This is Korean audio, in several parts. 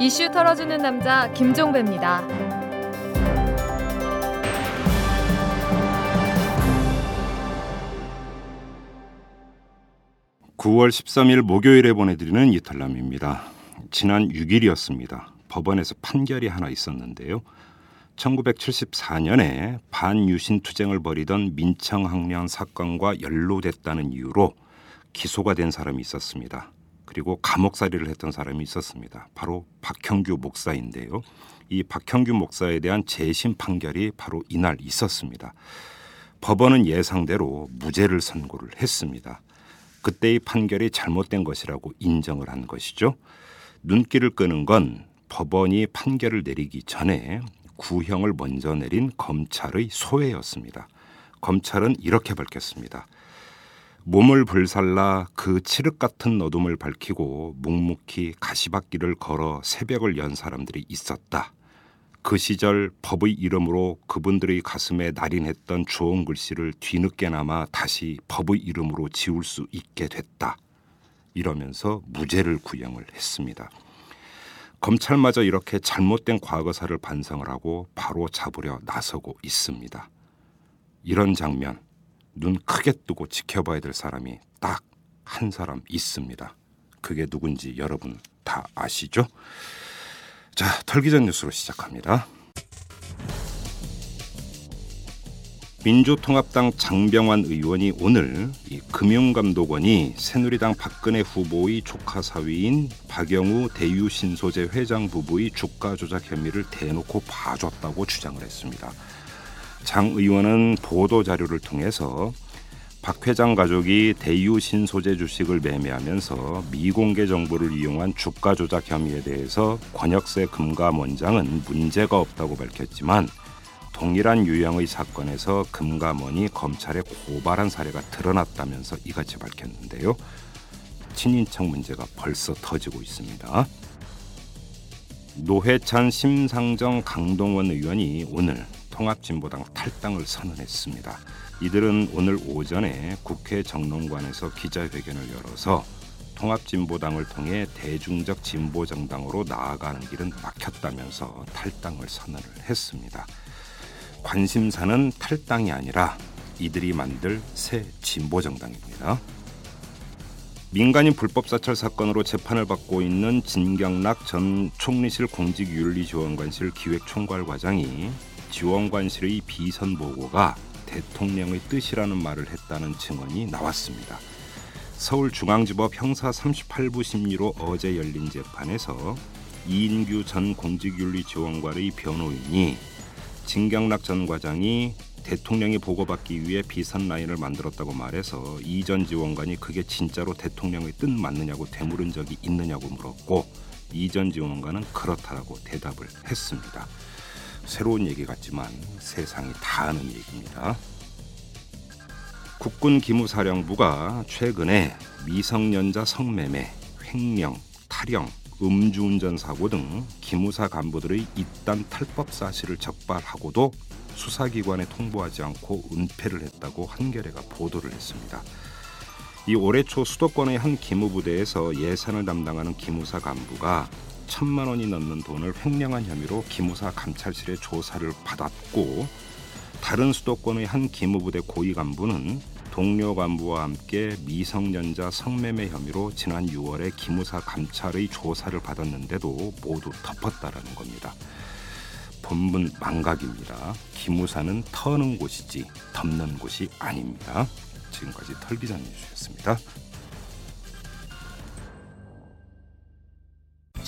이슈 털어주는 남자 김종배입니다. 9월 13일 목요일에 보내드리는 이탈남입니다. 지난 6일이었습니다. 법원에서 판결이 하나 있었는데요. 1974년에 반유신 투쟁을 벌이던 민청학년 사건과 연루됐다는 이유로 기소가 된 사람이 있었습니다. 그리고 감옥살이를 했던 사람이 있었습니다. 바로 박형규 목사인데요. 이 박형규 목사에 대한 재심 판결이 바로 이날 있었습니다. 법원은 예상대로 무죄를 선고를 했습니다. 그때의 판결이 잘못된 것이라고 인정을 한 것이죠. 눈길을 끄는 건 법원이 판결을 내리기 전에 구형을 먼저 내린 검찰의 소회였습니다. 검찰은 이렇게 밝혔습니다. 몸을 불살라 그 칠흑 같은 어둠을 밝히고 묵묵히 가시밭길을 걸어 새벽을 연 사람들이 있었다. 그 시절 법의 이름으로 그분들의 가슴에 날인했던 주홍 글씨를 뒤늦게나마 다시 법의 이름으로 지울 수 있게 됐다. 이러면서 무죄를 구형을 했습니다. 검찰마저 이렇게 잘못된 과거사를 반성을 하고 바로 잡으려 나서고 있습니다. 이런 장면 눈 크게 뜨고 지켜봐야 될 사람이 딱 한 사람 있습니다. 그게 누군지 여러분 다 아시죠? 자, 털기전 뉴스로 시작합니다. 민주통합당 장병환 의원이 오늘 이 금융감독원이 새누리당 박근혜 후보의 조카 사위인 박영우 대유신소재 회장 부부의 주가 조작 혐의를 대놓고 봐줬다고 주장을 했습니다. 장 의원은 보도 자료를 통해서 박 회장 가족이 대유 신소재 주식을 매매하면서 미공개 정보를 이용한 주가 조작 혐의에 대해서 권역세 금감원장은 문제가 없다고 밝혔지만 동일한 유형의 사건에서 금감원이 검찰에 고발한 사례가 드러났다면서 이같이 밝혔는데요. 친인척 문제가 벌써 터지고 있습니다. 노회찬 심상정 강동원 의원이 오늘 통합진보당 탈당을 선언했습니다. 이들은 오늘 오전에 국회 정론관에서 기자회견을 열어서 통합진보당을 통해 대중적 진보 정당으로 나아가는 길은 막혔다면서 탈당을 선언을 했습니다. 관심사는 탈당이 아니라 이들이 만들 새 진보 정당입니다. 민간인 불법 사찰 사건으로 재판을 받고 있는 진경락 전 총리실 공직윤리지원관실 기획총괄 과장이 지원관실의 비선 보고가 대통령의 뜻이라는 말을 했다는 증언이 나왔습니다. 서울중앙지법 형사 38부 심리로 어제 열린 재판에서 이인규 전 공직윤리지원관의 변호인이 진경락 전 과장이 대통령이 보고받기 위해 비선 라인을 만들었다고 말해서 이 전 지원관이 그게 진짜로 대통령의 뜻 맞느냐고 되물은 적이 있느냐고 물었고 이 전 지원관은 그렇다라고 대답을 했습니다. 새로운 얘기 같지만 세상이 다 아는 얘기입니다. 국군 기무사령부가 최근에 미성년자 성매매, 횡령, 탈영, 음주운전 사고 등 기무사 간부들의 이단 탈법 사실을 적발하고도 수사기관에 통보하지 않고 은폐를 했다고 한겨레가 보도를 했습니다. 이 올해 초 수도권의 한 기무부대에서 예산을 담당하는 기무사 간부가 천만 원이 넘는 돈을 횡령한 혐의로 기무사 감찰실에 조사를 받았고 다른 수도권의 한 기무부대 고위 간부는 동료 간부와 함께 미성년자 성매매 혐의로 지난 6월에 기무사 감찰의 조사를 받았는데도 모두 덮었다라는 겁니다. 본문 망각입니다. 기무사는 터는 곳이지 덮는 곳이 아닙니다. 지금까지 털기자 뉴스였습니다.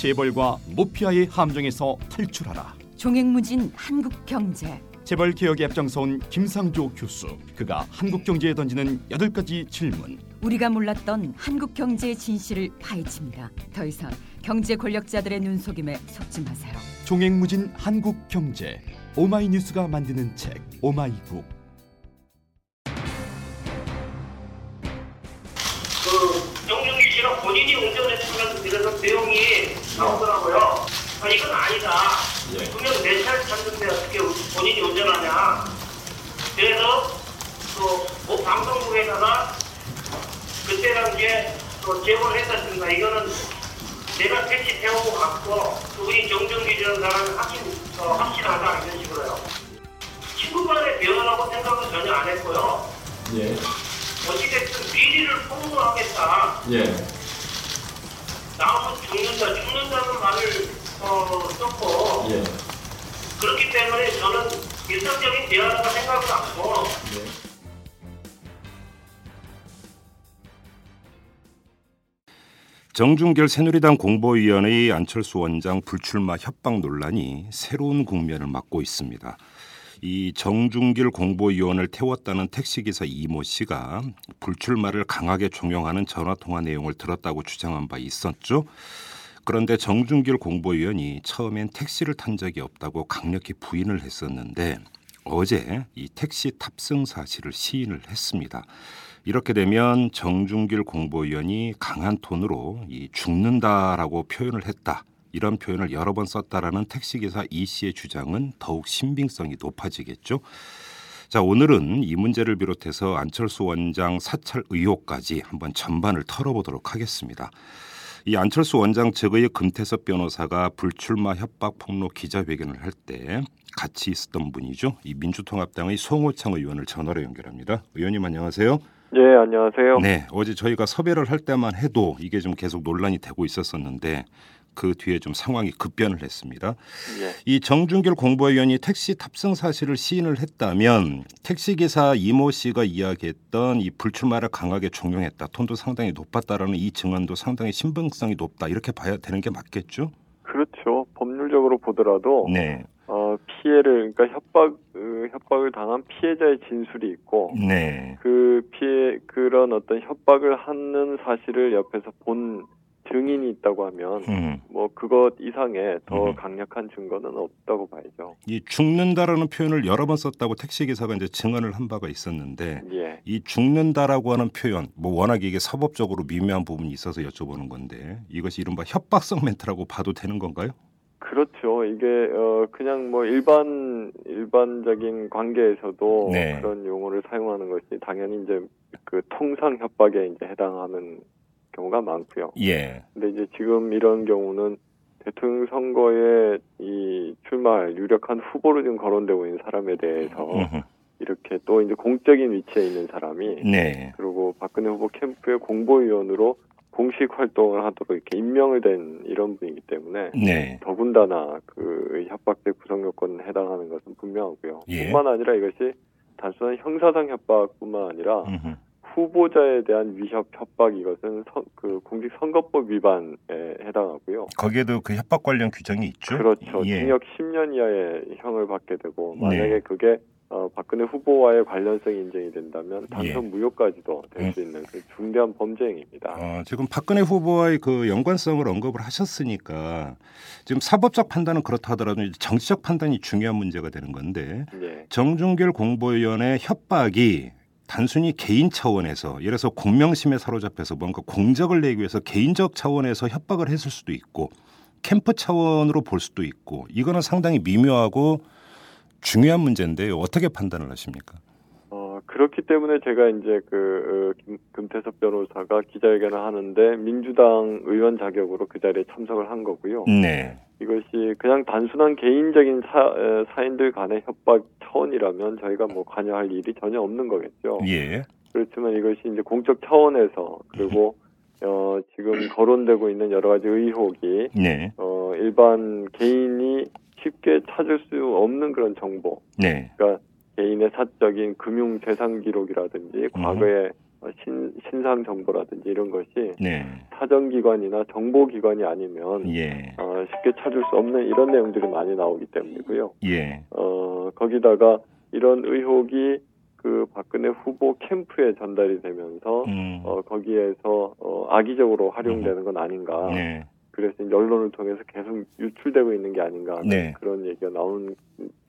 재벌과 모피아의 함정에서 탈출하라. 종횡무진 한국 경제. 재벌 개혁에 앞장서온 김상조 교수. 그가 한국 경제에 던지는 여덟 가지 질문. 우리가 몰랐던 한국 경제의 진실을 파헤칩니다. 더 이상 경제 권력자들의 눈속임에 속지 마세요. 종횡무진 한국 경제. 오마이뉴스가 만드는 책 오마이북. 그 영종기 씨가 본인이 운전을 했다는 그래서 내용이 나오더라고요. 아, 이건 아니다. 분명 내 차를 탔는데 어떻게 본인이 운전하냐. 그래서 또 뭐 방송국에다가 그때 당시에 또 제보를 했었습니다. 이거는 내가 택시 태우고 갔고 그분이 정정기라는 사람은 확신 어, 확신하다 이런 식으로요. 친구 간의 대화라고 생각은 전혀 안 했고요. 예. 어찌됐든 비리를 폭로하겠다. 예. 나오면 죽는다, 죽는다는 말을 어, 썼고 예. 그렇기 때문에 저는 일상적인 대화라고 생각을 하고 예. 정준결 새누리당 공보위원의 안철수 원장 불출마 협박 논란이 새로운 국면을 맞고 있습니다. 이 정준길 공보위원을 태웠다는 택시기사 이모 씨가 불출마를 강하게 종용하는 전화 통화 내용을 들었다고 주장한 바 있었죠. 그런데 정준길 공보위원이 처음엔 택시를 탄 적이 없다고 강력히 부인을 했었는데 어제 이 택시 탑승 사실을 시인을 했습니다. 이렇게 되면 정준길 공보위원이 강한 톤으로 이 죽는다라고 표현을 했다. 이런 표현을 여러 번 썼다라는 택시기사 이 씨의 주장은 더욱 신빙성이 높아지겠죠. 자, 오늘은 이 문제를 비롯해서 안철수 원장 사찰 의혹까지 한번 전반을 털어보도록 하겠습니다. 이 안철수 원장 측의 금태섭 변호사가 불출마 협박 폭로 기자회견을 할 때 같이 있었던 분이죠. 이 민주통합당의 송호창 의원을 전화로 연결합니다. 의원님 안녕하세요. 예, 안녕하세요. 네, 어제 저희가 섭외를 할 때만 해도 이게 좀 계속 논란이 되고 있었었는데 그 뒤에 좀 상황이 급변을 했습니다. 예. 이 정준길 공보위원이 택시 탑승 사실을 시인을 했다면 택시 기사 이모 씨가 이야기했던 이 불출마를 강하게 종용했다, 톤도 상당히 높았다라는 이 증언도 상당히 신빙성이 높다 이렇게 봐야 되는 게 맞겠죠? 그렇죠. 법률적으로 보더라도 네, 어, 피해를 그러니까 협박 어, 협박을 당한 피해자의 진술이 있고 네, 그 피해 그런 어떤 협박을 하는 사실을 옆에서 본 증인이 있다고 하면 음, 뭐 그것 이상의 더 음. 강력한 증거는 없다고 봐야죠. 이 죽는다라는 표현을 여러 번 썼다고 택시 기사가 이제 증언을 한 바가 있었는데 예. 이 죽는다라고 하는 표현, 뭐 워낙 이게 사법적으로 미묘한 부분이 있어서 여쭤보는 건데 이것이 이른바 협박성 멘트라고 봐도 되는 건가요? 그렇죠. 이게 어 그냥 뭐 일반 일반적인 관계에서도 네. 그런 용어를 사용하는 것이 당연히 이제 그 통상 협박에 이제 해당하는 경우가 많고요. 예, 근데 이제 지금 이런 경우는 대통령 선거에 이 출마할 유력한 후보로 지금 거론되고 있는 사람에 대해서 음흠. 이렇게 또 이제 공적인 위치에 있는 사람이 네, 그리고 박근혜 후보 캠프의 공보위원으로 공식 활동을 하도록 이렇게 임명을 된 이런 분이기 때문에 네, 더군다나 그 협박죄 구성 요건에 해당하는 것은 분명하고요. 예. 뿐만 아니라 이것이 단순한 형사상 협박뿐만 아니라 음흠. 후보자에 대한 위협 협박 이것은 선- 그 공직선거법 위반에 해당하고요. 거기에도 그 협박 관련 규정이 있죠. 그렇죠. 예. 징역 10년 이하의 형을 받게 되고 네. 만약에 그게 어, 박근혜 후보와의 관련성이 인정이 된다면 단선 예. 무효까지도 될수 있는 그 중대한 범죄 행위입니다. 어, 지금 박근혜 후보와의 그 연관성을 언급을 하셨으니까 지금 사법적 판단은 그렇다 하더라도 정치적 판단이 중요한 문제가 되는 건데 예. 정준길 공보위원의 협박이 단순히 개인 차원에서 예를 들어서 공명심에 사로잡혀서 뭔가 공적을 내기 위해서 개인적 차원에서 협박을 했을 수도 있고 캠프 차원으로 볼 수도 있고 이거는 상당히 미묘하고 중요한 문제인데요. 어떻게 판단을 하십니까? 어, 그렇기 때문에 제가 이제 그 어, 김, 금태섭 변호사가 기자회견을 하는데 민주당 의원 자격으로 그 자리에 참석을 한 거고요. 네. 이것이 그냥 단순한 개인적인 사, 에, 사인들 간의 협박 차원이라면 저희가 뭐 관여할 일이 전혀 없는 거겠죠. 예. 그렇지만 이것이 이제 공적 차원에서 그리고 어, 지금 거론되고 있는 여러 가지 의혹이 네. 어, 일반 개인이 쉽게 찾을 수 없는 그런 정보, 네. 그러니까 개인의 사적인 금융 재산 기록이라든지 과거의 어, 신, 신상 정보라든지 이런 것이 네. 사정기관이나 정보기관이 아니면 예. 어, 쉽게 찾을 수 없는 이런 내용들이 많이 나오기 때문이고요. 예. 어, 거기다가 이런 의혹이 그 박근혜 후보 캠프에 전달이 되면서 음. 어, 거기에서 어, 악의적으로 활용되는 건 아닌가. 네. 그래서 언론을 통해서 계속 유출되고 있는 게 아닌가 네. 그런 얘기가 나온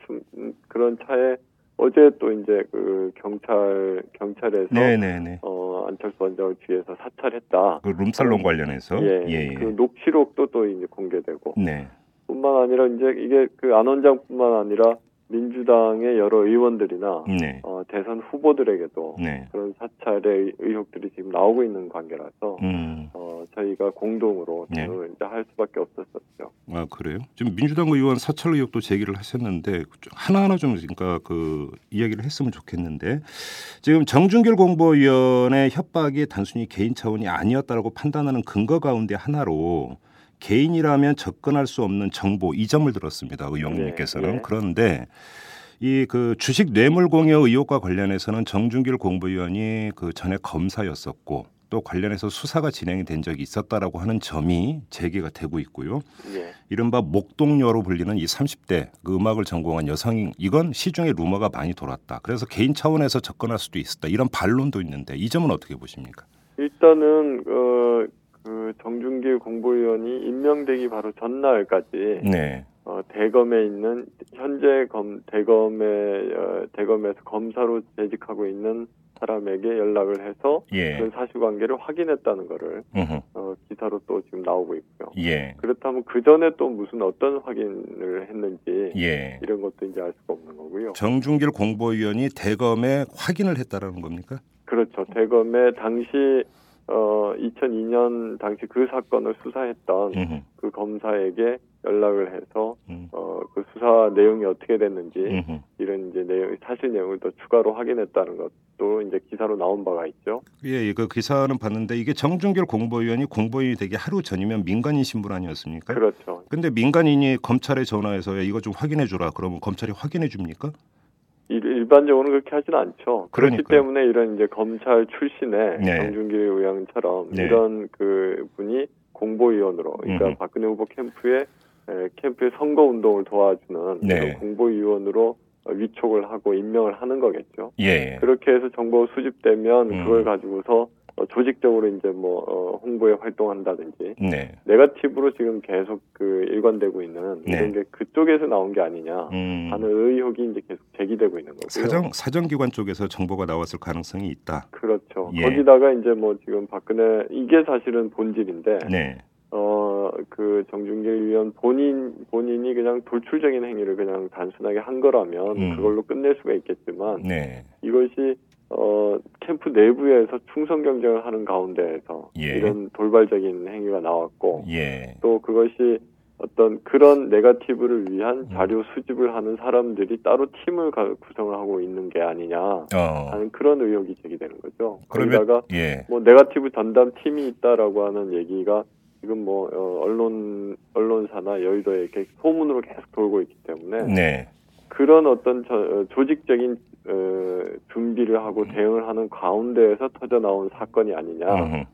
좀, 음, 그런 차에 어제 또 이제 그 경찰 경찰에서 네, 네, 네. 어, 안철수 원장을 뒤에서 사찰했다. 그 룸살롱 관련해서 예, 예. 그 녹취록도 또 이제 공개되고 네. 뿐만 아니라 이제 이게 그 안 원장뿐만 아니라 민주당의 여러 의원들이나 네. 어, 대선 후보들에게도 네. 그런 사찰의 의혹들이 지금 나오고 있는 관계라서 음. 어, 저희가 공동으로 네. 이제 할 수밖에 없었었죠. 아 그래요? 지금 민주당 의원 사찰 의혹도 제기를 하셨는데 좀 하나하나 좀 그러니까 그 이야기를 했으면 좋겠는데 지금 정준길 공보위원의 협박이 단순히 개인 차원이 아니었다라고 판단하는 근거 가운데 하나로 개인이라면 접근할 수 없는 정보 이 점을 들었습니다. 의원님께서는 네, 네. 그런데 이 그 주식 뇌물 공여 의혹과 관련해서는 정준길 공보위원이 그 전에 검사였었고 또 관련해서 수사가 진행이 된 적이 있었다라고 하는 점이 제기가 되고 있고요. 예. 이른바 목동녀로 불리는 이 30대 그 음악을 전공한 여성인 이건 시중에 루머가 많이 돌았다. 그래서 개인 차원에서 접근할 수도 있었다. 이런 반론도 있는데 이 점은 어떻게 보십니까? 일단은 어, 그 정준길 공보위원이 임명되기 바로 전날까지 네. 어, 대검에 있는 현재 검 대검에 어, 대검에서 검사로 재직하고 있는 사람에게 연락을 해서 예. 그 사실관계를 확인했다는 거를 음흠. 어, 기사로 또 지금 나오고 있고요. 예. 그렇다면 그 전에 또 무슨 어떤 확인을 했는지 예. 이런 것도 이제 알 수가 없는 거고요. 정준길 공보위원이 대검에 확인을 했다라는 겁니까? 그렇죠. 대검에 당시 어 2002년 당시 그 사건을 수사했던 음흠. 그 검사에게 연락을 해서 음. 어그 수사 내용이 어떻게 됐는지 음흠. 이런 이제 내용 사실 내용을 더 추가로 확인했다는 것도 이제 기사로 나온 바가 있죠. 예, 예, 그 기사는 봤는데 이게 정준길 공보위원이 공보위원이 되기 하루 전이면 민간인 신분 아니었습니까? 그렇죠. 근데 민간인이 검찰에 전화해서 야, 이거 좀 확인해 주라. 그러면 검찰이 확인해 줍니까? 일, 일반적으로는 그렇게 하지는 않죠. 그렇기 그러니까요. 때문에 이런 이제 검찰 출신의 네. 정준길 의원처럼 네. 이런 그 분이 공보위원으로 그러니까 음흠. 박근혜 후보 캠프에 에, 캠프의 선거 운동을 도와주는 네. 공보위원으로 어, 위촉을 하고 임명을 하는 거겠죠. 예. 그렇게 해서 정보가 수집되면 음. 그걸 가지고서 어, 조직적으로 이제 뭐 어, 홍보에 활동한다든지 네. 네가티브로 지금 계속 그 일관되고 있는 네. 이런 게 그쪽에서 나온 게 아니냐 음. 하는 의혹이 이제 계속 제기되고 있는 거고요. 사정 사정기관 쪽에서 정보가 나왔을 가능성이 있다. 그렇죠. 예. 거기다가 이제 뭐 지금 박근혜 이게 사실은 본질인데 네. 어그 정준길 위원 본인 본인이 그냥 돌출적인 행위를 그냥 단순하게 한 거라면 음. 그걸로 끝낼 수가 있겠지만 네. 이것이 어 캠프 내부에서 충성 경쟁을 하는 가운데에서 예. 이런 돌발적인 행위가 나왔고 예. 또 그것이 어떤 그런 네가티브를 음. 위한 자료 수집을 하는 사람들이 따로 팀을 가- 구성을 하고 있는 게 아니냐 어. 하는 그런 의혹이 제기되는 거죠. 그러면 거기다가 예. 뭐 네가티브 전담 팀이 있다라고 하는 얘기가 지금 뭐 어, 언론 언론사나 여의도에 이렇게 소문으로 계속 돌고 있기 때문에 네. 그런 어떤 저, 어, 조직적인 어, 준비를 하고 음. 대응을 하는 가운데에서 터져 나온 사건이 아니냐.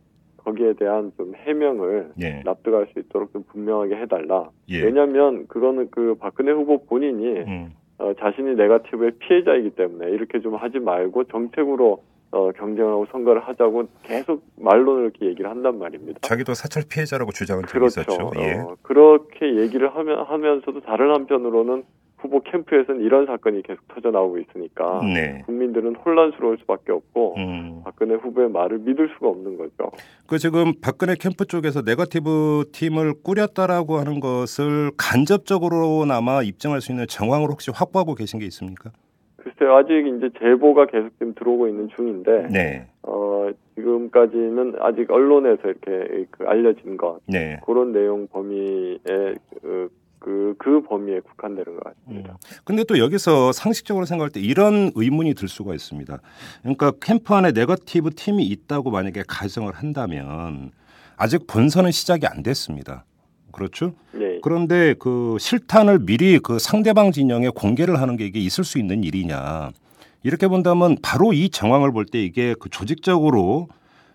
거기에 대한 좀 해명을 예. 납득할 수 있도록 좀 분명하게 해달라. 예. 왜냐하면 그거는 그 박근혜 후보 본인이 음. 어, 자신이 네가티브의 피해자이기 때문에 이렇게 좀 하지 말고 정책으로 어, 경쟁하고 선거를 하자고 계속 말로는 이렇게 얘기를 한단 말입니다. 자기도 사찰 피해자라고 적이 그렇죠. 있었죠. 예. 어, 그렇게 얘기를 하면, 하면서도 다른 한편으로는 후보 캠프에서는 이런 사건이 계속 터져 나오고 있으니까 네. 국민들은 혼란스러울 수밖에 없고 음. 박근혜 후보의 말을 믿을 수가 없는 거죠. 그 지금 박근혜 캠프 쪽에서 네거티브 팀을 꾸렸다라고 하는 것을 간접적으로나마 입증할 수 있는 정황을 혹시 확보하고 계신 게 있습니까? 글쎄요, 아직 이제 제보가 계속 지금 들어오고 있는 중인데, 네. 어, 지금까지는 아직 언론에서 이렇게 그 알려진 것, 네. 그런 내용 범위에, 그, 그, 그 범위에 국한되는 것 같습니다. 근데 또 여기서 상식적으로 생각할 때 이런 의문이 들 수가 있습니다. 그러니까 캠프 안에 네거티브 팀이 있다고 만약에 가정을 한다면 아직 본선은 시작이 안 됐습니다. 그렇죠? 예. 그런데 그 실탄을 미리 그 상대방 진영에 공개를 하는 게 이게 있을 수 있는 일이냐. 이렇게 본다면 바로 이 정황을 볼 때 이게 그 조직적으로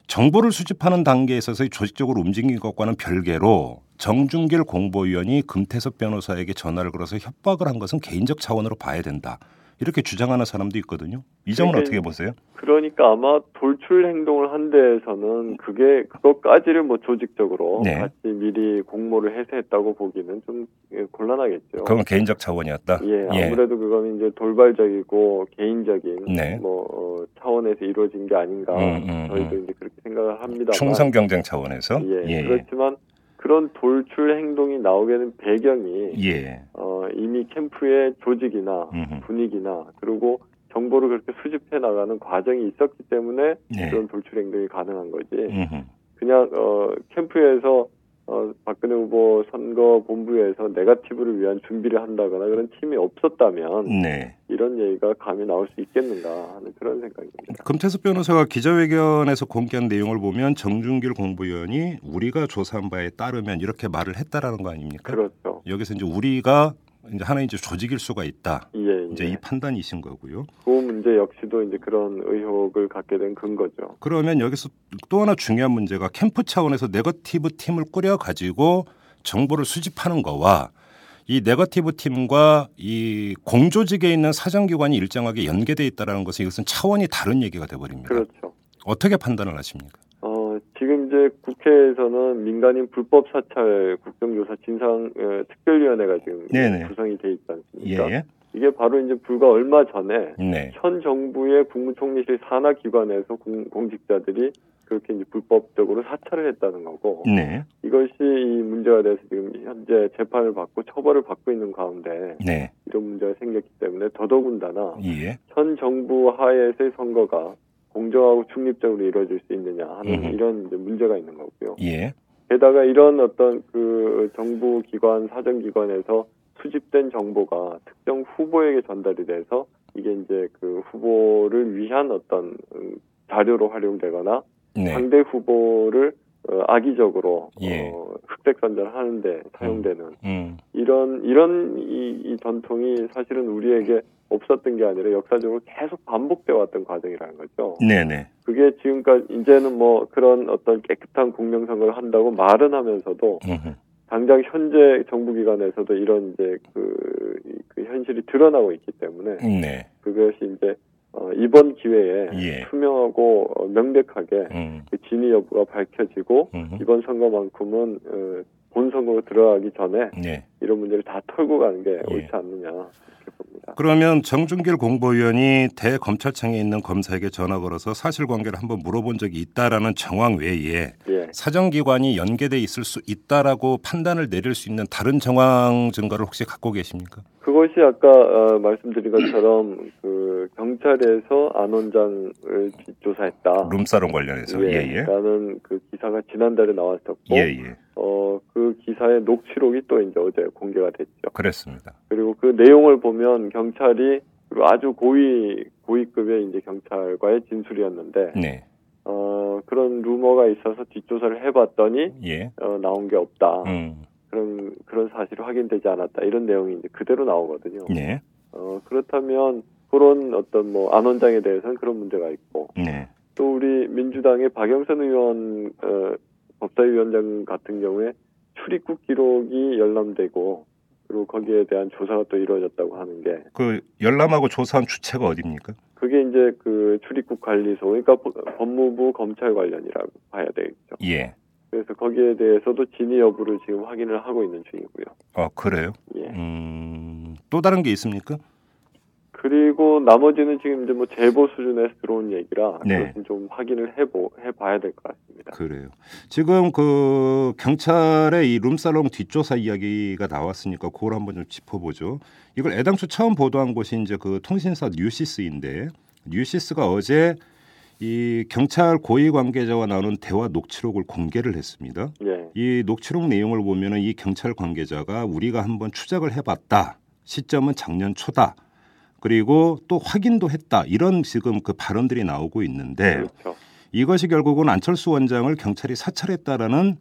정보를 수집하는 단계에 있어서 조직적으로 움직인 것과는 별개로 정준길 공보위원이 금태섭 변호사에게 전화를 걸어서 협박을 한 것은 개인적 차원으로 봐야 된다. 이렇게 주장하는 사람도 있거든요. 이 점은 그게- 어떻게 보세요? 그러니까 아마 돌출 행동을 한 데에서는 그게 그것까지를 뭐 조직적으로 네. 같이 미리 공모를 해서 했다고 보기는 좀 예, 곤란하겠죠. 그건 개인적 차원이었다. 예, 아무래도 그건 이제 돌발적이고 개인적인 네. 뭐 어, 차원에서 이루어진 게 아닌가 음, 음, 저희도 음. 이제 그렇게 생각을 합니다만 충성 경쟁 차원에서. 예, 그렇지만 그런 돌출 행동이 나오게 된 배경이 예. 어, 이미 캠프의 조직이나 음흠. 분위기나 그리고 정보를 그렇게 수집해 나가는 과정이 있었기 때문에 네. 그런 돌출 행동이 가능한 거지. 음흠. 그냥 어, 캠프에서 어, 박근혜 후보 선거 본부에서 네가티브를 위한 준비를 한다거나 그런 팀이 없었다면 네. 이런 얘기가 감히 나올 수 있겠는가 하는 그런 생각입니다. 금태섭 변호사가 기자회견에서 공개한 내용을 보면 정준길 공보위원이 우리가 조사한 바에 따르면 이렇게 말을 했다라는 거 아닙니까? 그렇죠. 여기서 이제 우리가 이제 하나의 이제 조직일 수가 있다. 예, 이제 예. 이 판단이신 거고요. 그 문제 역시도 이제 그런 의혹을 갖게 된 근거죠. 그러면 여기서 또 하나 중요한 문제가 캠프 차원에서 네거티브 팀을 꾸려 가지고 정보를 수집하는 거와 이 네거티브 팀과 이 공조직에 있는 사정기관이 일정하게 연계돼 있다라는 것은 이것은 차원이 다른 얘기가 돼 버립니다. 그렇죠. 어떻게 판단을 하십니까? 이제 국회에서는 민간인 불법 사찰 국정조사 진상 어, 특별위원회가 지금 네네. 구성이 돼 있지 않습니까? 예. 이게 바로 이제 불과 얼마 전에 네. 현 정부의 국무총리실 산하 기관에서 공, 공직자들이 그렇게 이제 불법적으로 사찰을 했다는 거고 네. 이것이 이 문제가 돼서 지금 현재 재판을 받고 처벌을 받고 있는 가운데 네. 이런 문제가 생겼기 때문에 더더군다나 예. 현 정부 하에서의 선거가 공정하고 중립적으로 이루어질 수 있느냐 하는 음흠. 이런 이제 문제가 있는 거고요. 예. 게다가 이런 어떤 그 정부 기관 사정 기관에서 수집된 정보가 특정 후보에게 전달이 돼서 이게 이제 그 후보를 위한 어떤 음, 자료로 활용되거나 네. 상대 후보를 어, 악의적으로 예. 어, 흑백 선전하는데 사용되는 음. 이런 이런 이, 이 전통이 사실은 우리에게 없었던 게 아니라 역사적으로 계속 반복돼 왔던 과정이라는 거죠. 네, 네. 그게 지금까지 이제는 뭐 그런 어떤 깨끗한 국명 선거를 한다고 말은 하면서도 음흠. 당장 현재 정부 기관에서도 이런 이제 그, 이- 그 현실이 드러나고 있기 때문에 네. 그것이 이제 어, 이번 기회에 예. 투명하고 어, 명백하게 음. 그 진위 여부가 밝혀지고 음흠. 이번 선거만큼은 어, 본 선거로 들어가기 전에 네. 이런 문제를 다 털고 가는 게 예. 옳지 않느냐 이렇게 봅니다. 그러면 정준길 공보위원이 대검찰청에 있는 검사에게 전화 걸어서 사실관계를 한번 물어본 적이 있다라는 정황 외에 예. 사정기관이 연계돼 있을 수 있다라고 판단을 내릴 수 있는 다른 정황 증거를 혹시 갖고 계십니까? 그것이 아까 어, 말씀드린 것처럼 그 경찰에서 안 원장을 조사했다. 룸사롱 관련해서 예 예 라는 그 기사가 지난달에 나왔었고 예 예 어, 그 기사의 녹취록이 또 이제 어제 공개가 됐죠. 그랬습니다. 그리고 그 내용을 보면 경찰이 아주 고위 고위급의 이제 경찰과의 진술이었는데 네 어, 그런 루머가 있어서 뒷조사를 해봤더니 예. 어, 나온 게 없다. 음. 그런 그런 사실이 확인되지 않았다. 이런 내용이 이제 그대로 나오거든요. 네. 어, 그렇다면 그런 어떤 뭐 안 원장에 대해서는 그런 문제가 있고 네. 또 우리 민주당의 박영선 의원 어, 법사위원장 같은 경우에 출입국 기록이 열람되고 그리고 거기에 대한 조사가 또 이루어졌다고 하는 게 그 열람하고 조사한 주체가 어디입니까? 그게 이제 그 출입국 관리소 그러니까 법- 법무부 검찰 관련이라고 봐야 되겠죠. 예. 그래서 거기에 대해서도 진위 여부를 지금 확인을 하고 있는 중이고요. 어 그래요. 예. 음. 또 다른 게 있습니까? 그리고 나머지는 지금 이제 뭐 제보 수준에서 들어온 얘기라 네. 좀 확인을 해보 해봐야 될 것 같습니다. 그래요. 지금 그 경찰의 이 룸사롱 뒷조사 이야기가 나왔으니까 그걸 한번 좀 짚어보죠. 이걸 애당초 처음 보도한 곳이 이제 그 통신사 뉴시스인데 뉴시스가 어제 이 경찰 고위 관계자와 나눈 대화 녹취록을 공개를 했습니다. 예, 이 녹취록 내용을 보면은 이 경찰 관계자가 우리가 한번 추적을 해봤다. 시점은 작년 초다. 그리고 또 확인도 했다. 이런 지금 그 발언들이 나오고 있는데 그렇죠. 이것이 결국은 안철수 원장을 경찰이 사찰했다라는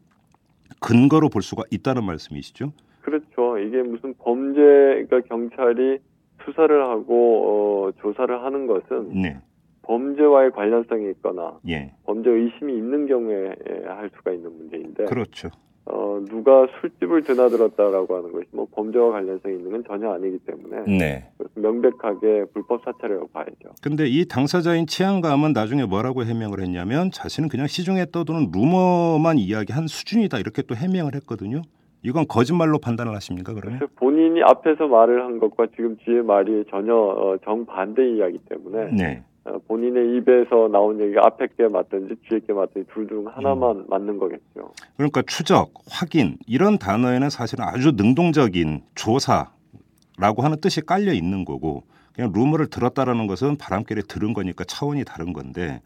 근거로 볼 수가 있다는 말씀이시죠? 그렇죠. 이게 무슨 범죄, 그러니까 경찰이 수사를 하고 어, 조사를 하는 것은 네, 범죄와의 관련성이 있거나 예, 범죄 의심이 있는 경우에 할 수가 있는 문제인데 그렇죠. 어, 누가 술집을 드나들었다라고 하는 것이 뭐 범죄와 관련성이 있는 건 전혀 아니기 때문에 네. 명백하게 불법 사찰이라고 봐야죠. 근데 이 당사자인 치안감은 나중에 뭐라고 해명을 했냐면 자신은 그냥 시중에 떠도는 루머만 이야기한 수준이다 이렇게 또 해명을 했거든요. 이건 거짓말로 판단을 하십니까 그러면? 본인이 앞에서 말을 한 것과 지금 뒤에 말이 전혀 어, 정반대 이야기 때문에 네, 어, 본인의 입에서 나온 얘기가 앞에 게 맞든지 뒤에 게 맞든지 둘 중 하나만 음. 맞는 거겠죠. 그러니까 추적, 확인 이런 단어에는 사실은 아주 능동적인 조사라고 하는 뜻이 깔려 있는 거고 그냥 루머를 들었다라는 것은 바람결에 들은 거니까 차원이 다른 건데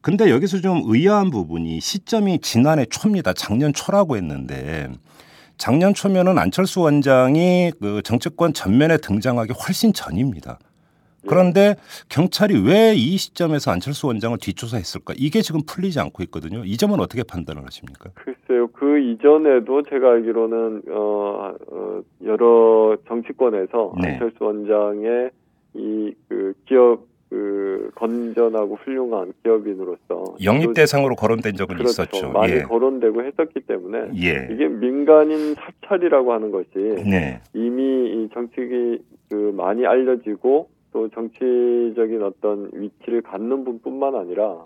근데 여기서 좀 의아한 부분이 시점이 지난해 초입니다. 작년 초라고 했는데 작년 초면은 안철수 원장이 그 정치권 전면에 등장하기 훨씬 전입니다. 그런데 경찰이 왜 이 시점에서 안철수 원장을 뒷조사했을까? 이게 지금 풀리지 않고 있거든요. 이 점은 어떻게 판단을 하십니까? 글쎄요, 그 이전에도 제가 알기로는 어, 어, 여러 정치권에서 네. 안철수 원장의 이 그 기업 그 건전하고 훌륭한 기업인으로서 영입 대상으로 거론된 적은 그렇죠. 있었죠. 많이 예. 거론되고 했었기 때문에 예. 이게 민간인 사찰이라고 하는 것이 네. 이미 이 정치기 그 많이 알려지고 또 정치적인 어떤 위치를 갖는 분뿐만 아니라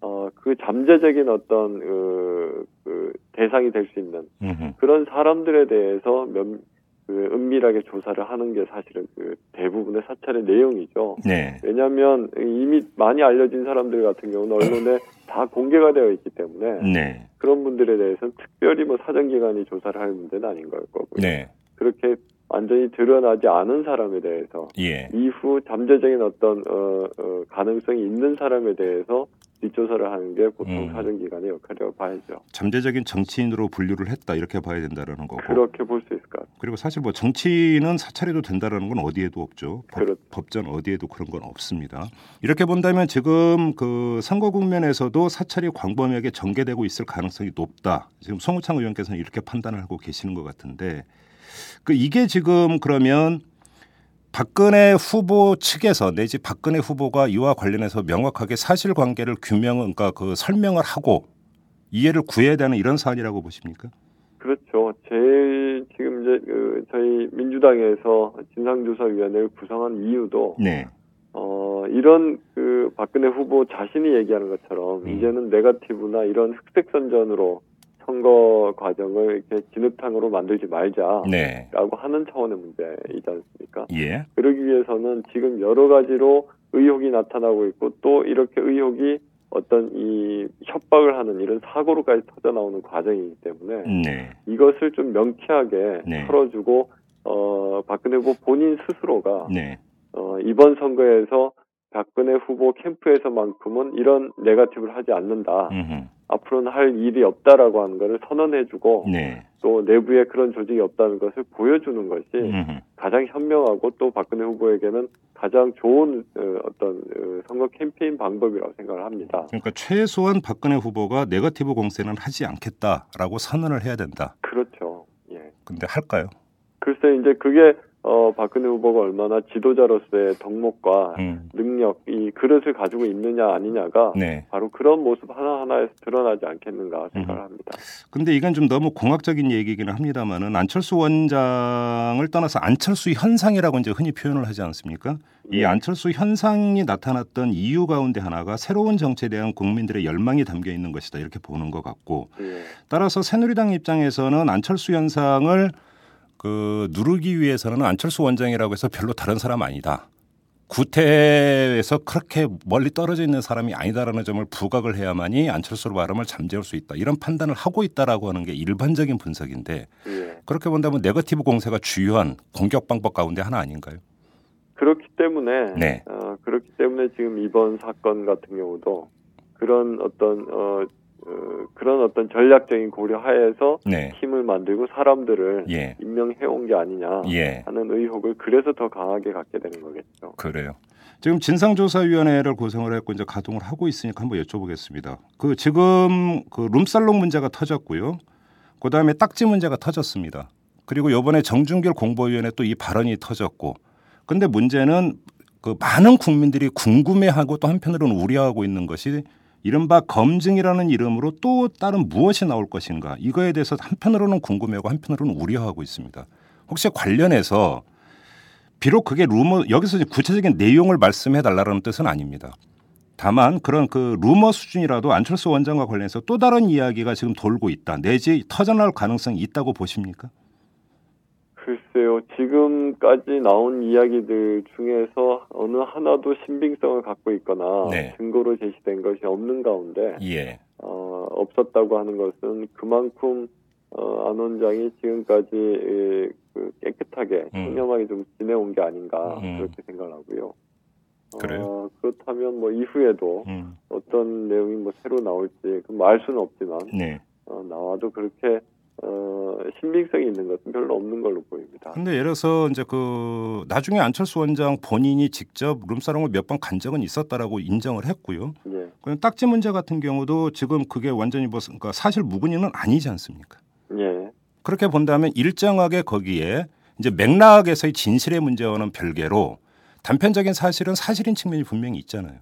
어 그 잠재적인 어떤 그, 그 대상이 될 수 있는 음흠. 그런 사람들에 대해서 면, 그 은밀하게 조사를 하는 게 사실은 그 대부분의 사찰의 내용이죠. 네. 왜냐하면 이미 많이 알려진 사람들 같은 경우는 언론에 다 공개가 되어 있기 때문에 네. 그런 분들에 대해서는 특별히 뭐 사정기관이 조사를 할 문제는 아닌 걸 거고요. 네. 그렇게 완전히 드러나지 않은 사람에 대해서 예. 이후 잠재적인 어떤 어, 어, 가능성이 있는 사람에 대해서 뒷조사를 하는 게 보통 음. 사정기관의 역할이라고 봐야죠. 잠재적인 정치인으로 분류를 했다 이렇게 봐야 된다라는 거고. 그렇게 볼 수 있을 것 같아요. 그리고 사실 뭐 정치인은 사찰해도 된다라는 건 어디에도 없죠. 법, 그렇죠. 법 전 어디에도 그런 건 없습니다. 이렇게 본다면 지금 그 선거 국면에서도 사찰이 광범위하게 전개되고 있을 가능성이 높다. 지금 송우창 의원께서는 이렇게 판단을 하고 계시는 것 같은데 그 이게 지금 그러면 박근혜 후보 측에서 내지 박근혜 후보가 이와 관련해서 명확하게 사실관계를 규명은 그러니까 그 설명을 하고 이해를 구해야 되는 이런 사안이라고 보십니까? 그렇죠. 제일 지금 이제 그 저희 민주당에서 진상조사위원회를 구성한 이유도 네. 어 이런 그 박근혜 후보 자신이 얘기하는 것처럼 음. 이제는 네거티브나 이런 흑색 선전으로 선거 과정을 이렇게 진흙탕으로 만들지 말자. 네. 라고 하는 차원의 문제이지 않습니까? 예. 그러기 위해서는 지금 여러 가지로 의혹이 나타나고 있고 또 이렇게 의혹이 어떤 이 협박을 하는 이런 사고로까지 터져 나오는 과정이기 때문에 네. 이것을 좀 명쾌하게 네. 털어주고 어 박근혜 후보 본인 스스로가 네. 어 이번 선거에서 박근혜 후보 캠프에서만큼은 이런 네거티브를 하지 않는다. 음흠. 앞으로는 할 일이 없다라고 하는 것을 선언해주고 네. 또 내부에 그런 조직이 없다는 것을 보여주는 것이 음흠. 가장 현명하고 또 박근혜 후보에게는 가장 좋은 어, 어떤 어, 선거 캠페인 방법이라고 생각을 합니다. 그러니까 최소한 박근혜 후보가 네거티브 공세는 하지 않겠다라고 선언을 해야 된다. 그렇죠. 예. 근데 할까요? 글쎄 이제 그게 어 박근혜 후보가 얼마나 지도자로서의 덕목과 음. 능력 이 그릇을 가지고 있느냐 아니냐가 네. 바로 그런 모습 하나하나에서 드러나지 않겠는가 생각을 음. 합니다. 근데 이건 좀 너무 공학적인 얘기기는 합니다만은 안철수 원장을 떠나서 안철수 현상이라고 이제 흔히 표현을 하지 않습니까? 이 네. 안철수 현상이 나타났던 이유 가운데 하나가 새로운 정치에 대한 국민들의 열망이 담겨 있는 것이다 이렇게 보는 것 같고 예. 따라서 새누리당 입장에서는 안철수 현상을 그 누르기 위해서는 안철수 원장이라고 해서 별로 다른 사람 아니다. 구태에서 그렇게 멀리 떨어져 있는 사람이 아니다라는 점을 부각을 해야만이 안철수로 발음을 잠재울 수 있다. 이런 판단을 하고 있다라고 하는 게 일반적인 분석인데 예. 그렇게 본다면 네거티브 공세가 주요한 공격 방법 가운데 하나 아닌가요? 그렇기 때문에 네. 어, 그렇기 때문에 지금 이번 사건 같은 경우도 그런 어떤 어, 어, 그런 어떤 전략적인 고려하에서 네. 팀을 만들고 사람들을 예. 임명해 온 게 아니냐 예. 하는 의혹을 그래서 더 강하게 갖게 되는 거겠죠. 그래요. 지금 진상조사위원회를 구성을 했고 이제 가동을 하고 있으니까 한번 여쭤보겠습니다. 그 지금 그 룸살롱 문제가 터졌고요. 그 다음에 딱지 문제가 터졌습니다. 그리고 이번에 정준길 공보위원회 또 이 발언이 터졌고. 근데 문제는 그 많은 국민들이 궁금해하고 또 한편으로는 우려하고 있는 것이 이른바 검증이라는 이름으로 또 다른 무엇이 나올 것인가 이거에 대해서 한편으로는 궁금해하고 한편으로는 우려하고 있습니다. 혹시 관련해서 비록 그게 루머 여기서 구체적인 내용을 말씀해 달라는 뜻은 아닙니다. 다만 그런 그 루머 수준이라도 안철수 원장과 관련해서 또 다른 이야기가 지금 돌고 있다. 내지 터져나올 가능성이 있다고 보십니까? 글쎄요. 지금까지 나온 이야기들 중에서 어느 하나도 신빙성을 갖고 있거나 네. 증거로 제시된 것이 없는 가운데 예. 어, 없었다고 하는 것은 그만큼 어, 안 원장이 지금까지 에, 그 깨끗하게 음. 청렴하게 좀 지내온 게 아닌가 음. 그렇게 생각을 하고요. 그래요? 어, 그렇다면 뭐 이후에도 음. 어떤 내용이 뭐 새로 나올지 그알 수는 없지만 네. 어, 나와도 그렇게 어, 신빙성이 있는 것은 별로 없는 걸로 보입니다. 근데 예를 들어서 이제 그 나중에 안철수 원장 본인이 직접 룸사롱을 몇 번 간 적은 있었다라고 인정을 했고요. 예, 그럼 딱지 문제 같은 경우도 지금 그게 완전히 뭐 그러니까 사실 무근이는 아니지 않습니까? 예, 그렇게 본다면 일정하게 거기에 이제 맥락에서의 진실의 문제와는 별개로 단편적인 사실은 사실인 측면이 분명히 있잖아요.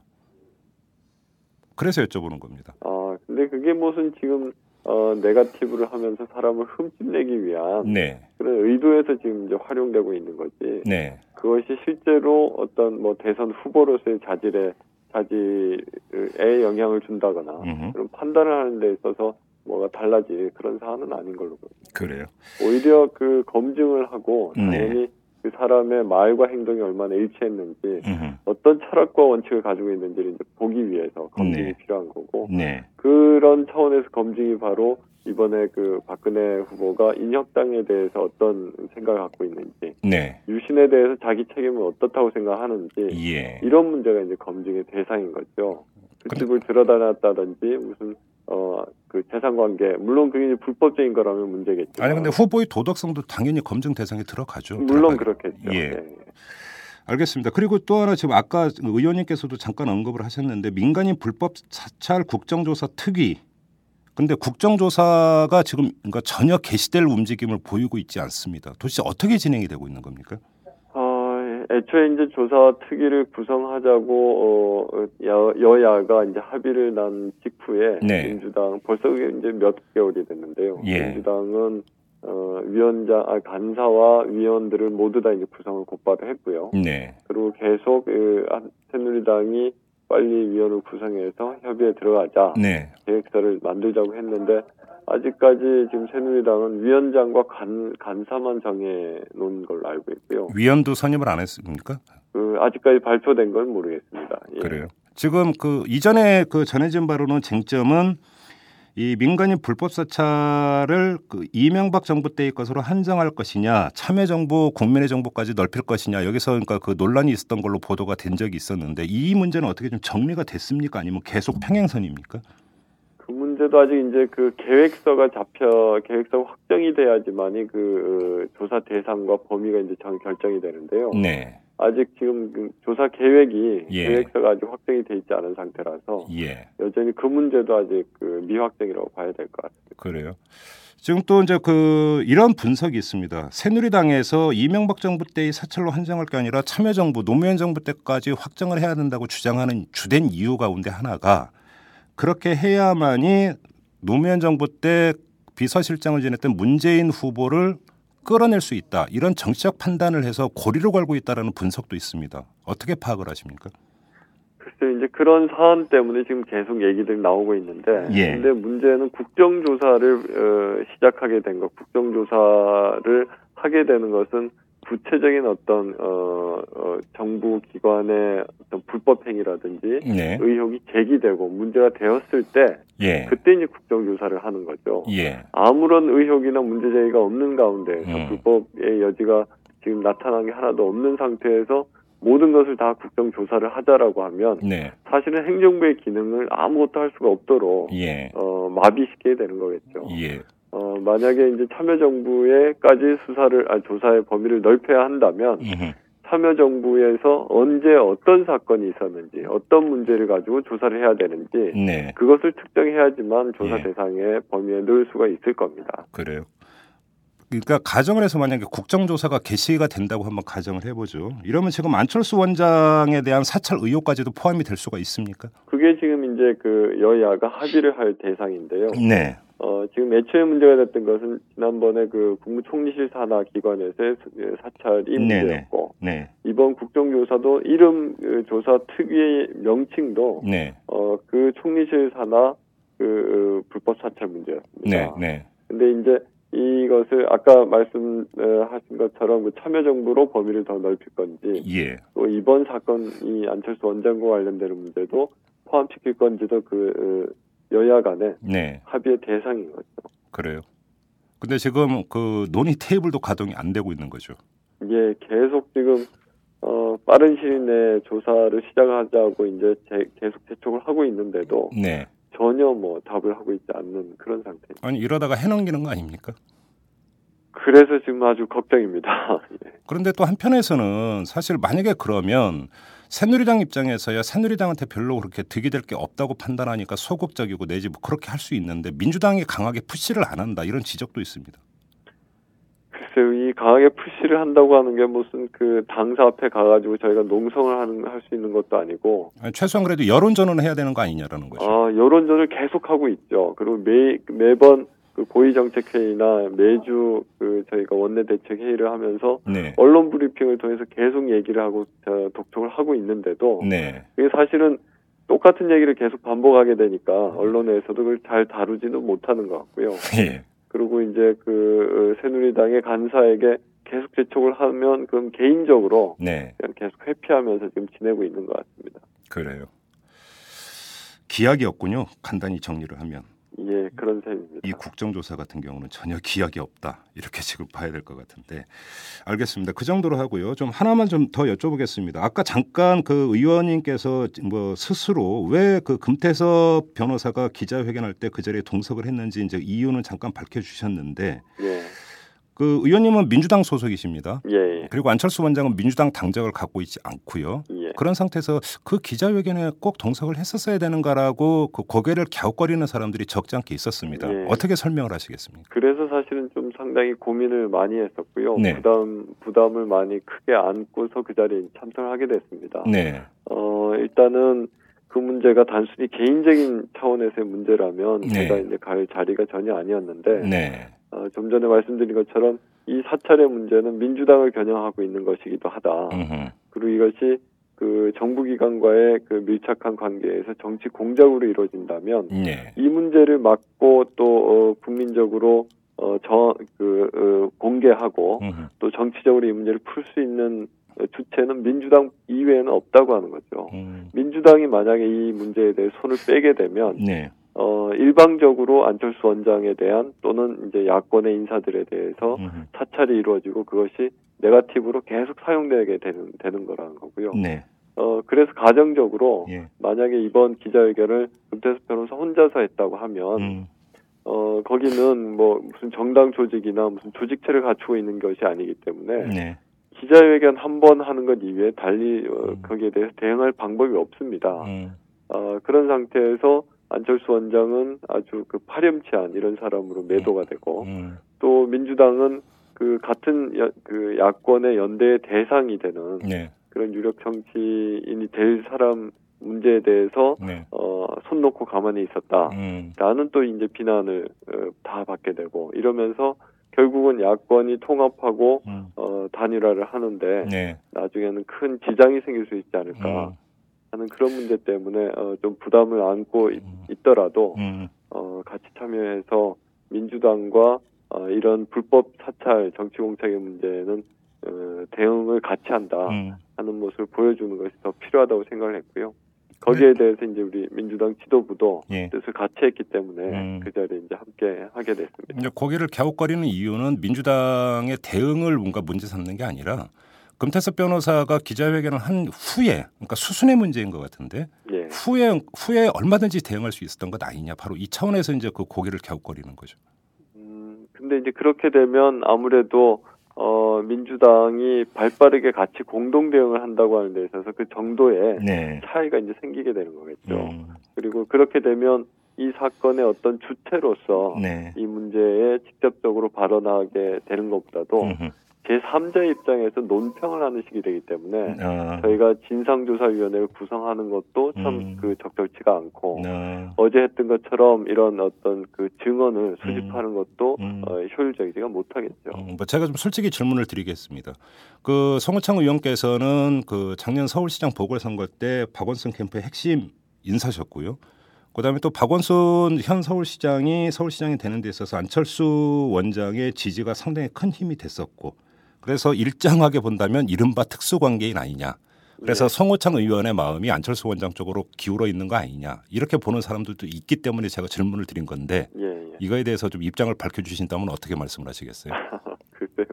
그래서 여쭤보는 겁니다. 아 근데 그게 무슨 지금 어, 네가티브를 하면서 사람을 흠집내기 위한 네, 그런 의도에서 지금 이제 활용되고 있는 거지. 네, 그것이 실제로 어떤 뭐 대선 후보로서의 자질에 자질에 영향을 준다거나 음흠. 그런 판단을 하는 데 있어서 뭐가 달라질 그런 사안은 아닌 걸로 보입니다. 그래요. 오히려 그 검증을 하고 네. 당연히 그 사람의 말과 행동이 얼마나 일치했는지 음흠. 어떤 철학과 원칙을 가지고 있는지를 이제 보기 위해서 검증이 네. 필요한 거고 네, 그런 차원에서 검증이 바로 이번에 그 박근혜 후보가 인혁당에 대해서 어떤 생각을 갖고 있는지 네, 유신에 대해서 자기 책임은 어떻다고 생각하는지 예, 이런 문제가 이제 검증의 대상인 거죠. 그 집을 들여다놨다든지 무슨 어 그 재산 관계 물론 그게 불법적인 거라면 문제겠죠. 아니 근데 후보의 도덕성도 당연히 검증 대상에 들어가죠. 물론 들어가게. 그렇겠죠. 예. 네. 알겠습니다. 그리고 또 하나 지금 아까 의원님께서도 잠깐 언급을 하셨는데 민간인 불법 사찰 국정조사 특위. 근데 국정조사가 지금 그러니까 전혀 개시될 움직임을 보이고 있지 않습니다. 도대체 어떻게 진행이 되고 있는 겁니까? 어, 애초에 이제 조사 특위를 구성하자고 어, 여, 여야가 이제 합의를 난 직후에 네. 민주당 벌써 그게 이제 몇 개월이 됐는데요. 예. 민주당은 어, 위원장 아, 간사와 위원들을 모두 다 이제 구성을 곧바로 했고요. 네, 그리고 계속 그 한- 새누리당이 빨리 위원을 구성해서 협의에 들어가자 네, 계획서를 만들자고 했는데 아직까지 지금 새누리당은 위원장과 간, 간사만 정해 놓은 걸로 알고 있고요. 위원도 선임을 안 했습니까? 그 아직까지 발표된 건 모르겠습니다. 예. 그래요. 지금 그 이전에 그 전해진 바로는 쟁점은 이 민간인 불법 사찰을 그 이명박 정부 때의 것으로 한정할 것이냐, 참여 정부, 국민의 정부까지 넓힐 것이냐 여기서 그러니까 그 논란이 있었던 걸로 보도가 된 적이 있었는데 이 문제는 어떻게 좀 정리가 됐습니까? 아니면 계속 평행선입니까? 그 문제도 아직 이제 그 계획서가 잡혀 계획서 확정이 돼야지만이 그 어, 조사 대상과 범위가 이제 정 결정이 되는데요. 네, 아직 지금 그 조사 계획이 예. 계획서가 아직 확정이 돼 있지 않은 상태라서 예, 여전히 그 문제도 아직 그 미확정이라고 봐야 될 것 같습니다. 그래요. 지금 또 이제 그 이런 분석이 있습니다. 새누리당에서 이명박 정부 때의 사찰로 한정할 게 아니라 참여정부, 노무현 정부 때까지 확정을 해야 된다고 주장하는 주된 이유 가운데 하나가 그렇게 해야만이 노무현 정부 때 비서실장을 지냈던 문재인 후보를 끌어낼 수 있다. 이런 정치적 판단을 해서 고리를 걸고 있다라는 분석도 있습니다. 어떻게 파악을 하십니까? 글쎄 이제 그런 사안 때문에 지금 계속 얘기들이 나오고 있는데 예. 근데 문제는 국정조사를 어, 시작하게 된 것, 국정조사를 하게 되는 것은 구체적인 어떤 어, 어, 정부 기관의 어떤 불법 행위라든지 네. 의혹이 제기되고 문제가 되었을 때 예. 그때 이제 국정 조사를 하는 거죠. 예. 아무런 의혹이나 문제 제기가 없는 가운데에서 음. 불법의 여지가 지금 나타난 게 하나도 없는 상태에서 모든 것을 다 국정 조사를 하자라고 하면 네. 사실은 행정부의 기능을 아무것도 할 수가 없도록 예. 어, 마비시키게 되는 거겠죠. 예. 어, 만약에 이제 참여정부에까지 수사를 아, 조사의 범위를 넓혀야 한다면. 참여정부에서 언제 어떤 사건이 있었는지 어떤 문제를 가지고 조사를 해야 되는지 네. 그것을 특정해야지만 조사 예. 대상의 범위에 넣을 수가 있을 겁니다. 그래요. 그러니까 가정을 해서 만약에 국정조사가 개시가 된다고 한번 가정을 해보죠. 이러면 지금 안철수 원장에 대한 사찰 의혹까지도 포함이 될 수가 있습니까? 그게 지금 이제 그 여야가 합의를 할 대상인데요. 네, 어, 지금 애초에 문제가 됐던 것은 지난번에 그 국무총리실 산하 기관에서의 수- 사찰이 네네. 문제였고 네, 이번 국정조사도 이름 그 조사 특유의 명칭도 네, 어, 그 총리실 산하 그 어, 불법 사찰 문제였습니다. 네, 네, 근데 이제 이 이것을 아까 말씀하신 것처럼 그 참여정부로 범위를 더 넓힐 건지 예. 또 이번 사건이 안철수 원장과 관련되는 문제도 포함시킬 건지도 그 어, 여야 간의 네. 합의의 대상인 거죠. 그래요. 근데 지금 그 논의 테이블도 가동이 안 되고 있는 거죠. 이게 계속 지금 어, 빠른 시일 내에 조사를 시작하자고 이제 제- 계속 재촉을 하고 있는데도 네. 전혀 뭐 답을 하고 있지 않는 그런 상태. 아니 이러다가 해넘기는 거 아닙니까? 그래서 지금 아주 걱정입니다. 예. 그런데 또 한편에서는 사실 만약에 그러면 새누리당 입장에서야 새누리당한테 별로 그렇게 득이 될 게 없다고 판단하니까 소극적이고 내지 뭐 그렇게 할 수 있는데 민주당이 강하게 푸시를 안 한다 이런 지적도 있습니다. 글쎄요, 이 강하게 푸시를 한다고 하는 게 무슨 그 당사 앞에 가가지고 저희가 농성을 하는 할 수 있는 것도 아니고, 아니, 최소한 그래도 여론 전원을 해야 되는 거 아니냐라는 거죠. 아 여론전을 계속 하고 있죠. 그리고 매 매번 그 고위 정책 회의나 매주 그 저희가 원내 대책 회의를 하면서 네. 언론 브리핑을 통해서 계속 얘기를 하고 저, 독촉을 하고 있는데도 네. 이게 사실은 똑같은 얘기를 계속 반복하게 되니까 언론에서도 그걸 잘 다루지는 못하는 것 같고요. 예. 그리고 이제 그 어, 새누리당의 간사에게 계속 재촉을 하면 그럼 개인적으로 네. 그냥 계속 회피하면서 지금 지내고 있는 것 같습니다. 그래요. 기약이 없군요. 간단히 정리를 하면 예, 그런 셈입니다. 이 국정조사 같은 경우는 전혀 기약이 없다 이렇게 지금 봐야 될 것 같은데 알겠습니다. 그 정도로 하고요. 좀 하나만 좀 더 여쭤보겠습니다. 아까 잠깐 그 의원님께서 뭐 스스로 왜 그 금태섭 변호사가 기자회견할 때 그 자리에 동석을 했는지 이제 이유는 잠깐 밝혀주셨는데 예, 그 의원님은 민주당 소속이십니다. 예, 예, 그리고 안철수 원장은 민주당 당적을 갖고 있지 않고요. 예. 그런 상태에서 그 기자회견에 꼭 동석을 했었어야 되는가라고 그 고개를 갸웃거리는 사람들이 적지 않게 있었습니다. 예. 어떻게 설명을 하시겠습니까? 그래서 사실은 좀 상당히 고민을 많이 했었고요. 네. 부담 부담을 많이 크게 안고서 그 자리에 참석을 하게 됐습니다. 네, 어, 일단은 그 문제가 단순히 개인적인 차원에서의 문제라면 네. 제가 이제 갈 자리가 전혀 아니었는데 네, 어, 좀 전에 말씀드린 것처럼 이 사찰의 문제는 민주당을 겨냥하고 있는 것이기도 하다. 음흠. 그리고 이것이 그 정부 기관과의 그 밀착한 관계에서 정치 공작으로 이루어진다면 네, 이 문제를 막고 또 어, 국민적으로 어저그 어, 공개하고 음흠. 또 정치적으로 이 문제를 풀 수 있는 어, 주체는 민주당 이외에는 없다고 하는 거죠. 음. 민주당이 만약에 이 문제에 대해 손을 빼게 되면 네, 어 일방적으로 안철수 원장에 대한 또는 이제 야권의 인사들에 대해서 음흠. 사찰이 이루어지고 그것이 네가티브로 계속 사용되게 되는 되는 거라는 거고요. 네, 어 그래서 가정적으로 예, 만약에 이번 기자회견을 금태섭 변호사 혼자서 했다고 하면 음. 어 거기는 뭐 무슨 정당 조직이나 무슨 조직체를 갖추고 있는 것이 아니기 때문에 네, 기자회견 한 번 하는 것 이외에 달리 어, 음. 거기에 대해서 대응할 방법이 없습니다. 음. 어, 그런 상태에서 안철수 원장은 아주 그 파렴치한 이런 사람으로 매도가 되고 음. 또 민주당은 그 같은 야, 그 야권의 연대의 대상이 되는 네, 그런 유력 정치인이 될 사람 문제에 대해서 네, 어, 손 놓고 가만히 있었다. 음. 라는 또 이제 비난을 어, 다 받게 되고 이러면서 결국은 야권이 통합하고 음. 어, 단일화를 하는데 네, 나중에는 큰 지장이 생길 수 있지 않을까 음. 하는 그런 문제 때문에 어, 좀 부담을 안고 있, 음. 있더라도 음. 어, 같이 참여해서 민주당과 어, 이런 불법 사찰 정치 공작의 문제는 어, 대응을 같이 한다 음. 하는 모습을 보여주는 것이 더 필요하다고 생각을 했고요. 거기에 대해서 이제 우리 민주당 지도부도 예. 뜻을 같이 했기 때문에 음. 그 자리에 이제 함께 하게 됐습니다. 이제 고개를 갸웃거리는 이유는 민주당의 대응을 뭔가 문제 삼는 게 아니라 금태섭 변호사가 기자회견을 한 후에 그러니까 수순의 문제인 것 같은데 예. 후에 후에 얼마든지 대응할 수 있었던 것 아니냐 바로 이 차원에서 이제 그 고개를 갸웃거리는 거죠. 음, 근데 이제 그렇게 되면 아무래도 어, 민주당이 발빠르게 같이 공동 대응을 한다고 하는 데 있어서 그 정도의 네. 차이가 이제 생기게 되는 거겠죠. 음, 그리고 그렇게 되면 이 사건의 어떤 주체로서 네. 이 문제에 직접적으로 발언하게 되는 것보다도 음흠. 제3자의 입장에서 논평을 하는 식이 되기 때문에 어, 저희가 진상조사위원회를 구성하는 것도 참 음. 그 적절치가 않고 어, 어제 했던 것처럼 이런 어떤 그 증언을 수집하는 것도 음. 어, 효율적이지가 못하겠죠. 음, 뭐 제가 좀 솔직히 질문을 드리겠습니다. 그 송우창 의원께서는 그 작년 서울시장 보궐선거 때 박원순 캠프의 핵심 인사셨고요. 그다음에 또 박원순 현 서울시장이 서울시장이 되는 데 있어서 안철수 원장의 지지가 상당히 큰 힘이 됐었고 그래서 일정하게 본다면 이른바 특수관계인 아니냐. 그래서 네. 송호창 의원의 마음이 안철수 원장 쪽으로 기울어 있는 거 아니냐 이렇게 보는 사람들도 있기 때문에 제가 질문을 드린 건데 예, 예. 이거에 대해서 좀 입장을 밝혀주신다면 어떻게 말씀을 하시겠어요? 글쎄요.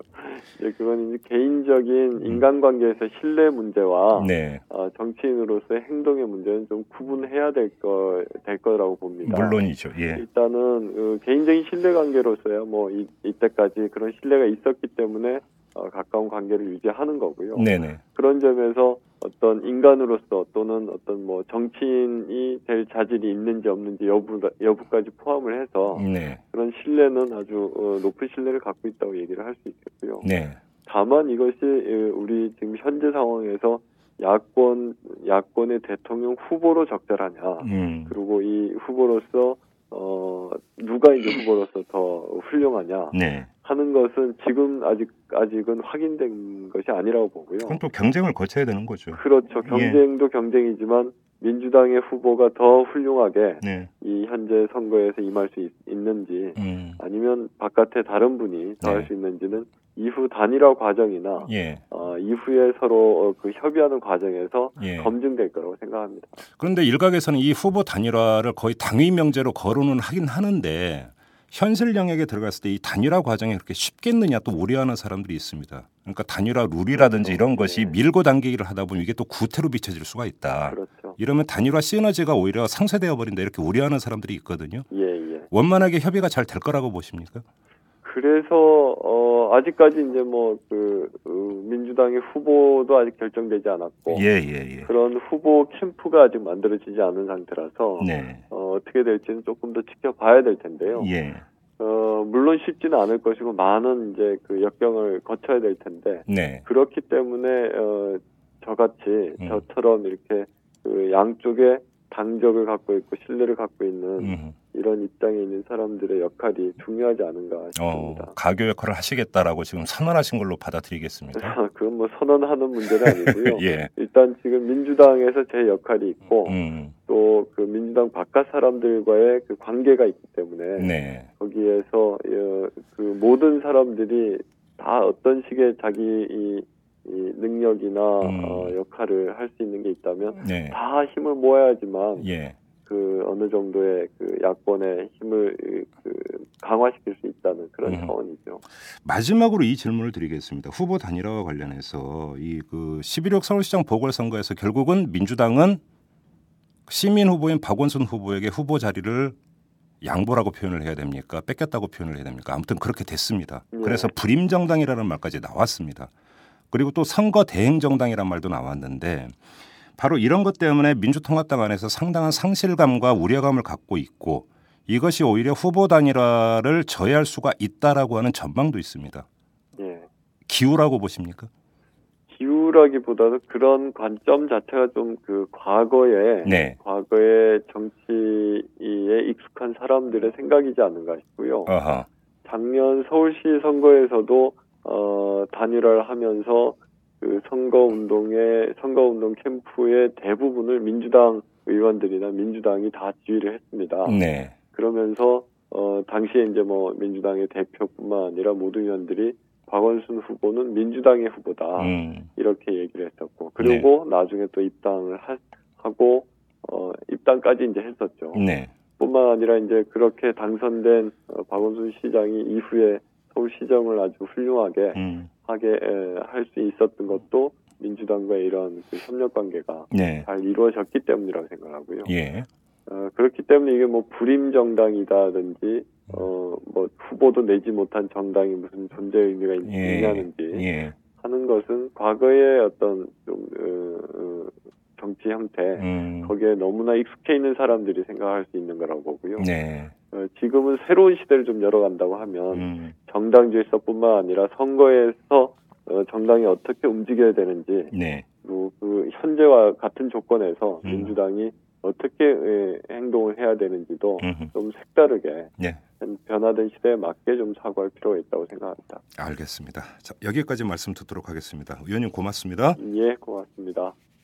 이제 그건 이제 개인적인 인간관계에서 신뢰 문제와 음. 네, 어, 정치인으로서의 행동의 문제는 좀 구분해야 될 거, 될 거라고 봅니다. 물론이죠. 예, 일단은 어, 개인적인 신뢰 관계로서야 뭐 이, 이때까지 그런 신뢰가 있었기 때문에 어, 가까운 관계를 유지하는 거고요. 네, 네, 그런 점에서 어떤 인간으로서 또는 어떤 뭐 정치인이 될 자질이 있는지 없는지 여부 여부까지 포함을 해서 네, 그런 신뢰는 아주 어, 높은 신뢰를 갖고 있다고 얘기를 할 수 있겠고요. 네, 다만 이것이 어, 우리 지금 현재 상황에서 야권 야권의 대통령 후보로 적절하냐. 음, 그리고 이 후보로서 어 누가 이제 후보로서 더 훌륭하냐 네. 하는 것은 지금 아직 아직은 확인된 것이 아니라고 보고요. 그럼 또 경쟁을 거쳐야 되는 거죠. 그렇죠. 경쟁도 경쟁이지만 민주당의 후보가 더 훌륭하게 네, 이 현재 선거에서 임할 수 있, 는지 음, 아니면 바깥에 다른 분이 더할 네. 수 있는지는 이후 단일화 과정이나 예, 어, 이후에 서로 어, 그 협의하는 과정에서 예. 검증될 거라고 생각합니다. 그런데 일각에서는 이 후보 단일화를 거의 당위 명제로 거론은 하긴 하는데 현실 영역에 들어갔을 때 이 단일화 과정이 그렇게 쉽겠느냐 또 우려하는 사람들이 있습니다. 그러니까 단일화 룰이라든지 그렇죠. 이런 것이 네. 밀고 당기기를 하다 보면 이게 또 구태로 비춰질 수가 있다. 그렇죠. 이러면 단일화 시너지가 오히려 상쇄되어 버린다 이렇게 우려하는 사람들이 있거든요. 예, 예. 원만하게 협의가 잘 될 거라고 보십니까? 그래서 어 아직까지 이제 뭐그 민주당의 후보도 아직 결정되지 않았고 예, 예, 예. 그런 후보 캠프가 아직 만들어지지 않은 상태라서 네. 어, 어떻게 될지는 조금 더 지켜봐야 될 텐데요. 예. 어, 물론 쉽지는 않을 것이고 많은 이제 그 역경을 거쳐야 될 텐데 네. 그렇기 때문에 어, 저같이 음. 저처럼 이렇게 그 양쪽에 당적을 갖고 있고 신뢰를 갖고 있는 음. 이런 입장에 있는 사람들의 역할이 중요하지 않은가 어, 싶습니다. 가교 역할을 하시겠다라고 지금 선언하신 걸로 받아들이겠습니다. 그건 뭐 선언하는 문제는 아니고요. 예. 일단 지금 민주당에서 제 역할이 있고 음. 또그 민주당 바깥 사람들과의 그 관계가 있기 때문에 네. 거기에서 어, 그 모든 사람들이 다 어떤 식의 자기 이, 이 능력이나 음. 어, 역할을 할 수 있는 게 있다면 네. 다 힘을 모아야지만 예. 그 어느 정도의 그 야권의 힘을 그 강화시킬 수 있다는 그런 음. 차원이죠. 마지막으로 이 질문을 드리겠습니다. 후보 단일화와 관련해서 이 그 11.6 서울시장 보궐선거에서 결국은 민주당은 시민 후보인 박원순 후보에게 후보 자리를 양보라고 표현을 해야 됩니까? 뺏겼다고 표현을 해야 됩니까? 아무튼 그렇게 됐습니다. 네. 그래서 불임 정당이라는 말까지 나왔습니다. 그리고 또 선거 대행 정당이란 말도 나왔는데 바로 이런 것 때문에 민주통합당 안에서 상당한 상실감과 우려감을 갖고 있고 이것이 오히려 후보 단일화를 저해할 수가 있다라고 하는 전망도 있습니다. 예. 기우라고 보십니까? 기우라기보다도 그런 관점 자체가 좀 그 과거에 네. 과거의 정치에 익숙한 사람들의 생각이지 않는가 싶고요. 아하. 작년 서울시 선거에서도 어, 단일화를 하면서 그 선거 운동의 선거 운동 캠프의 대부분을 민주당 의원들이나 민주당이 다 지휘를 했습니다. 네. 그러면서 어, 당시에 이제 뭐 민주당의 대표뿐만 아니라 모든 의원들이 박원순 후보는 민주당의 후보다 음. 이렇게 얘기를 했었고 그리고 나중에 또 입당을 하, 하고 어, 입당까지 이제 했었죠. 네. 뿐만 아니라 이제 그렇게 당선된 어, 박원순 시장이 이후에 서울시정을 아주 훌륭하게 음. 하게 할 수 있었던 것도 민주당과의 이런 그 협력 관계가 네. 잘 이루어졌기 때문이라고 생각하고요. 예. 어, 그렇기 때문에 이게 뭐 불임 정당이다든지 어 뭐 후보도 내지 못한 정당이 무슨 존재 의미가 있, 예. 있냐는지 예. 하는 것은 과거의 어떤 좀 어, 어, 정치 형태 음. 거기에 너무나 익숙해 있는 사람들이 생각할 수 있는 거라고 보고요. 네. 어, 지금은 새로운 시대를 좀 열어간다고 하면 음. 정당 질서뿐만 아니라 선거에서 어, 정당이 어떻게 움직여야 되는지 네. 그리고 그 현재와 같은 조건에서 음. 민주당이 어떻게 에, 행동을 해야 되는지도 음. 좀 색다르게 네. 변화된 시대에 맞게 좀 사고할 필요가 있다고 생각합니다. 알겠습니다. 자, 여기까지 말씀 듣도록 하겠습니다. 의원님 고맙습니다. 예, 고맙습니다.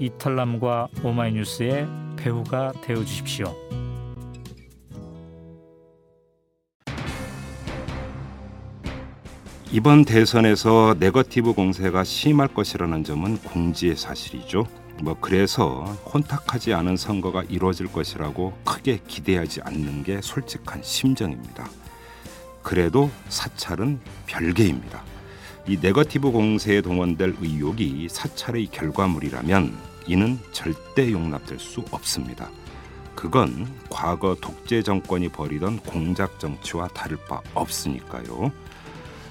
이털남과 오마이뉴스의 배우가 되어 주십시오. 이번 대선에서 네거티브 공세가 심할 것이라는 점은 공지의 사실이죠. 뭐 그래서 혼탁하지 않은 선거가 이루어질 것이라고 크게 기대하지 않는 게 솔직한 심정입니다. 그래도 사찰은 별개입니다. 이 네거티브 공세에 동원될 의혹이 사찰의 결과물이라면 이는 절대 용납될 수 없습니다. 그건 과거 독재 정권이 벌이던 공작 정치와 다를 바 없으니까요.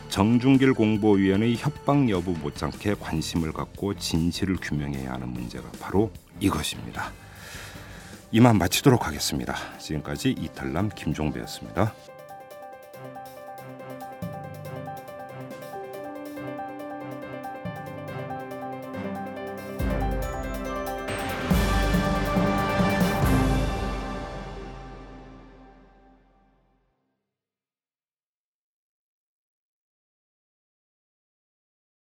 정중길 공보위원의 협박 여부 못지않게 관심을 갖고 진실을 규명해야 하는 문제가 바로 이것입니다. 이만 마치도록 하겠습니다. 지금까지 이탈남 김종배였습니다.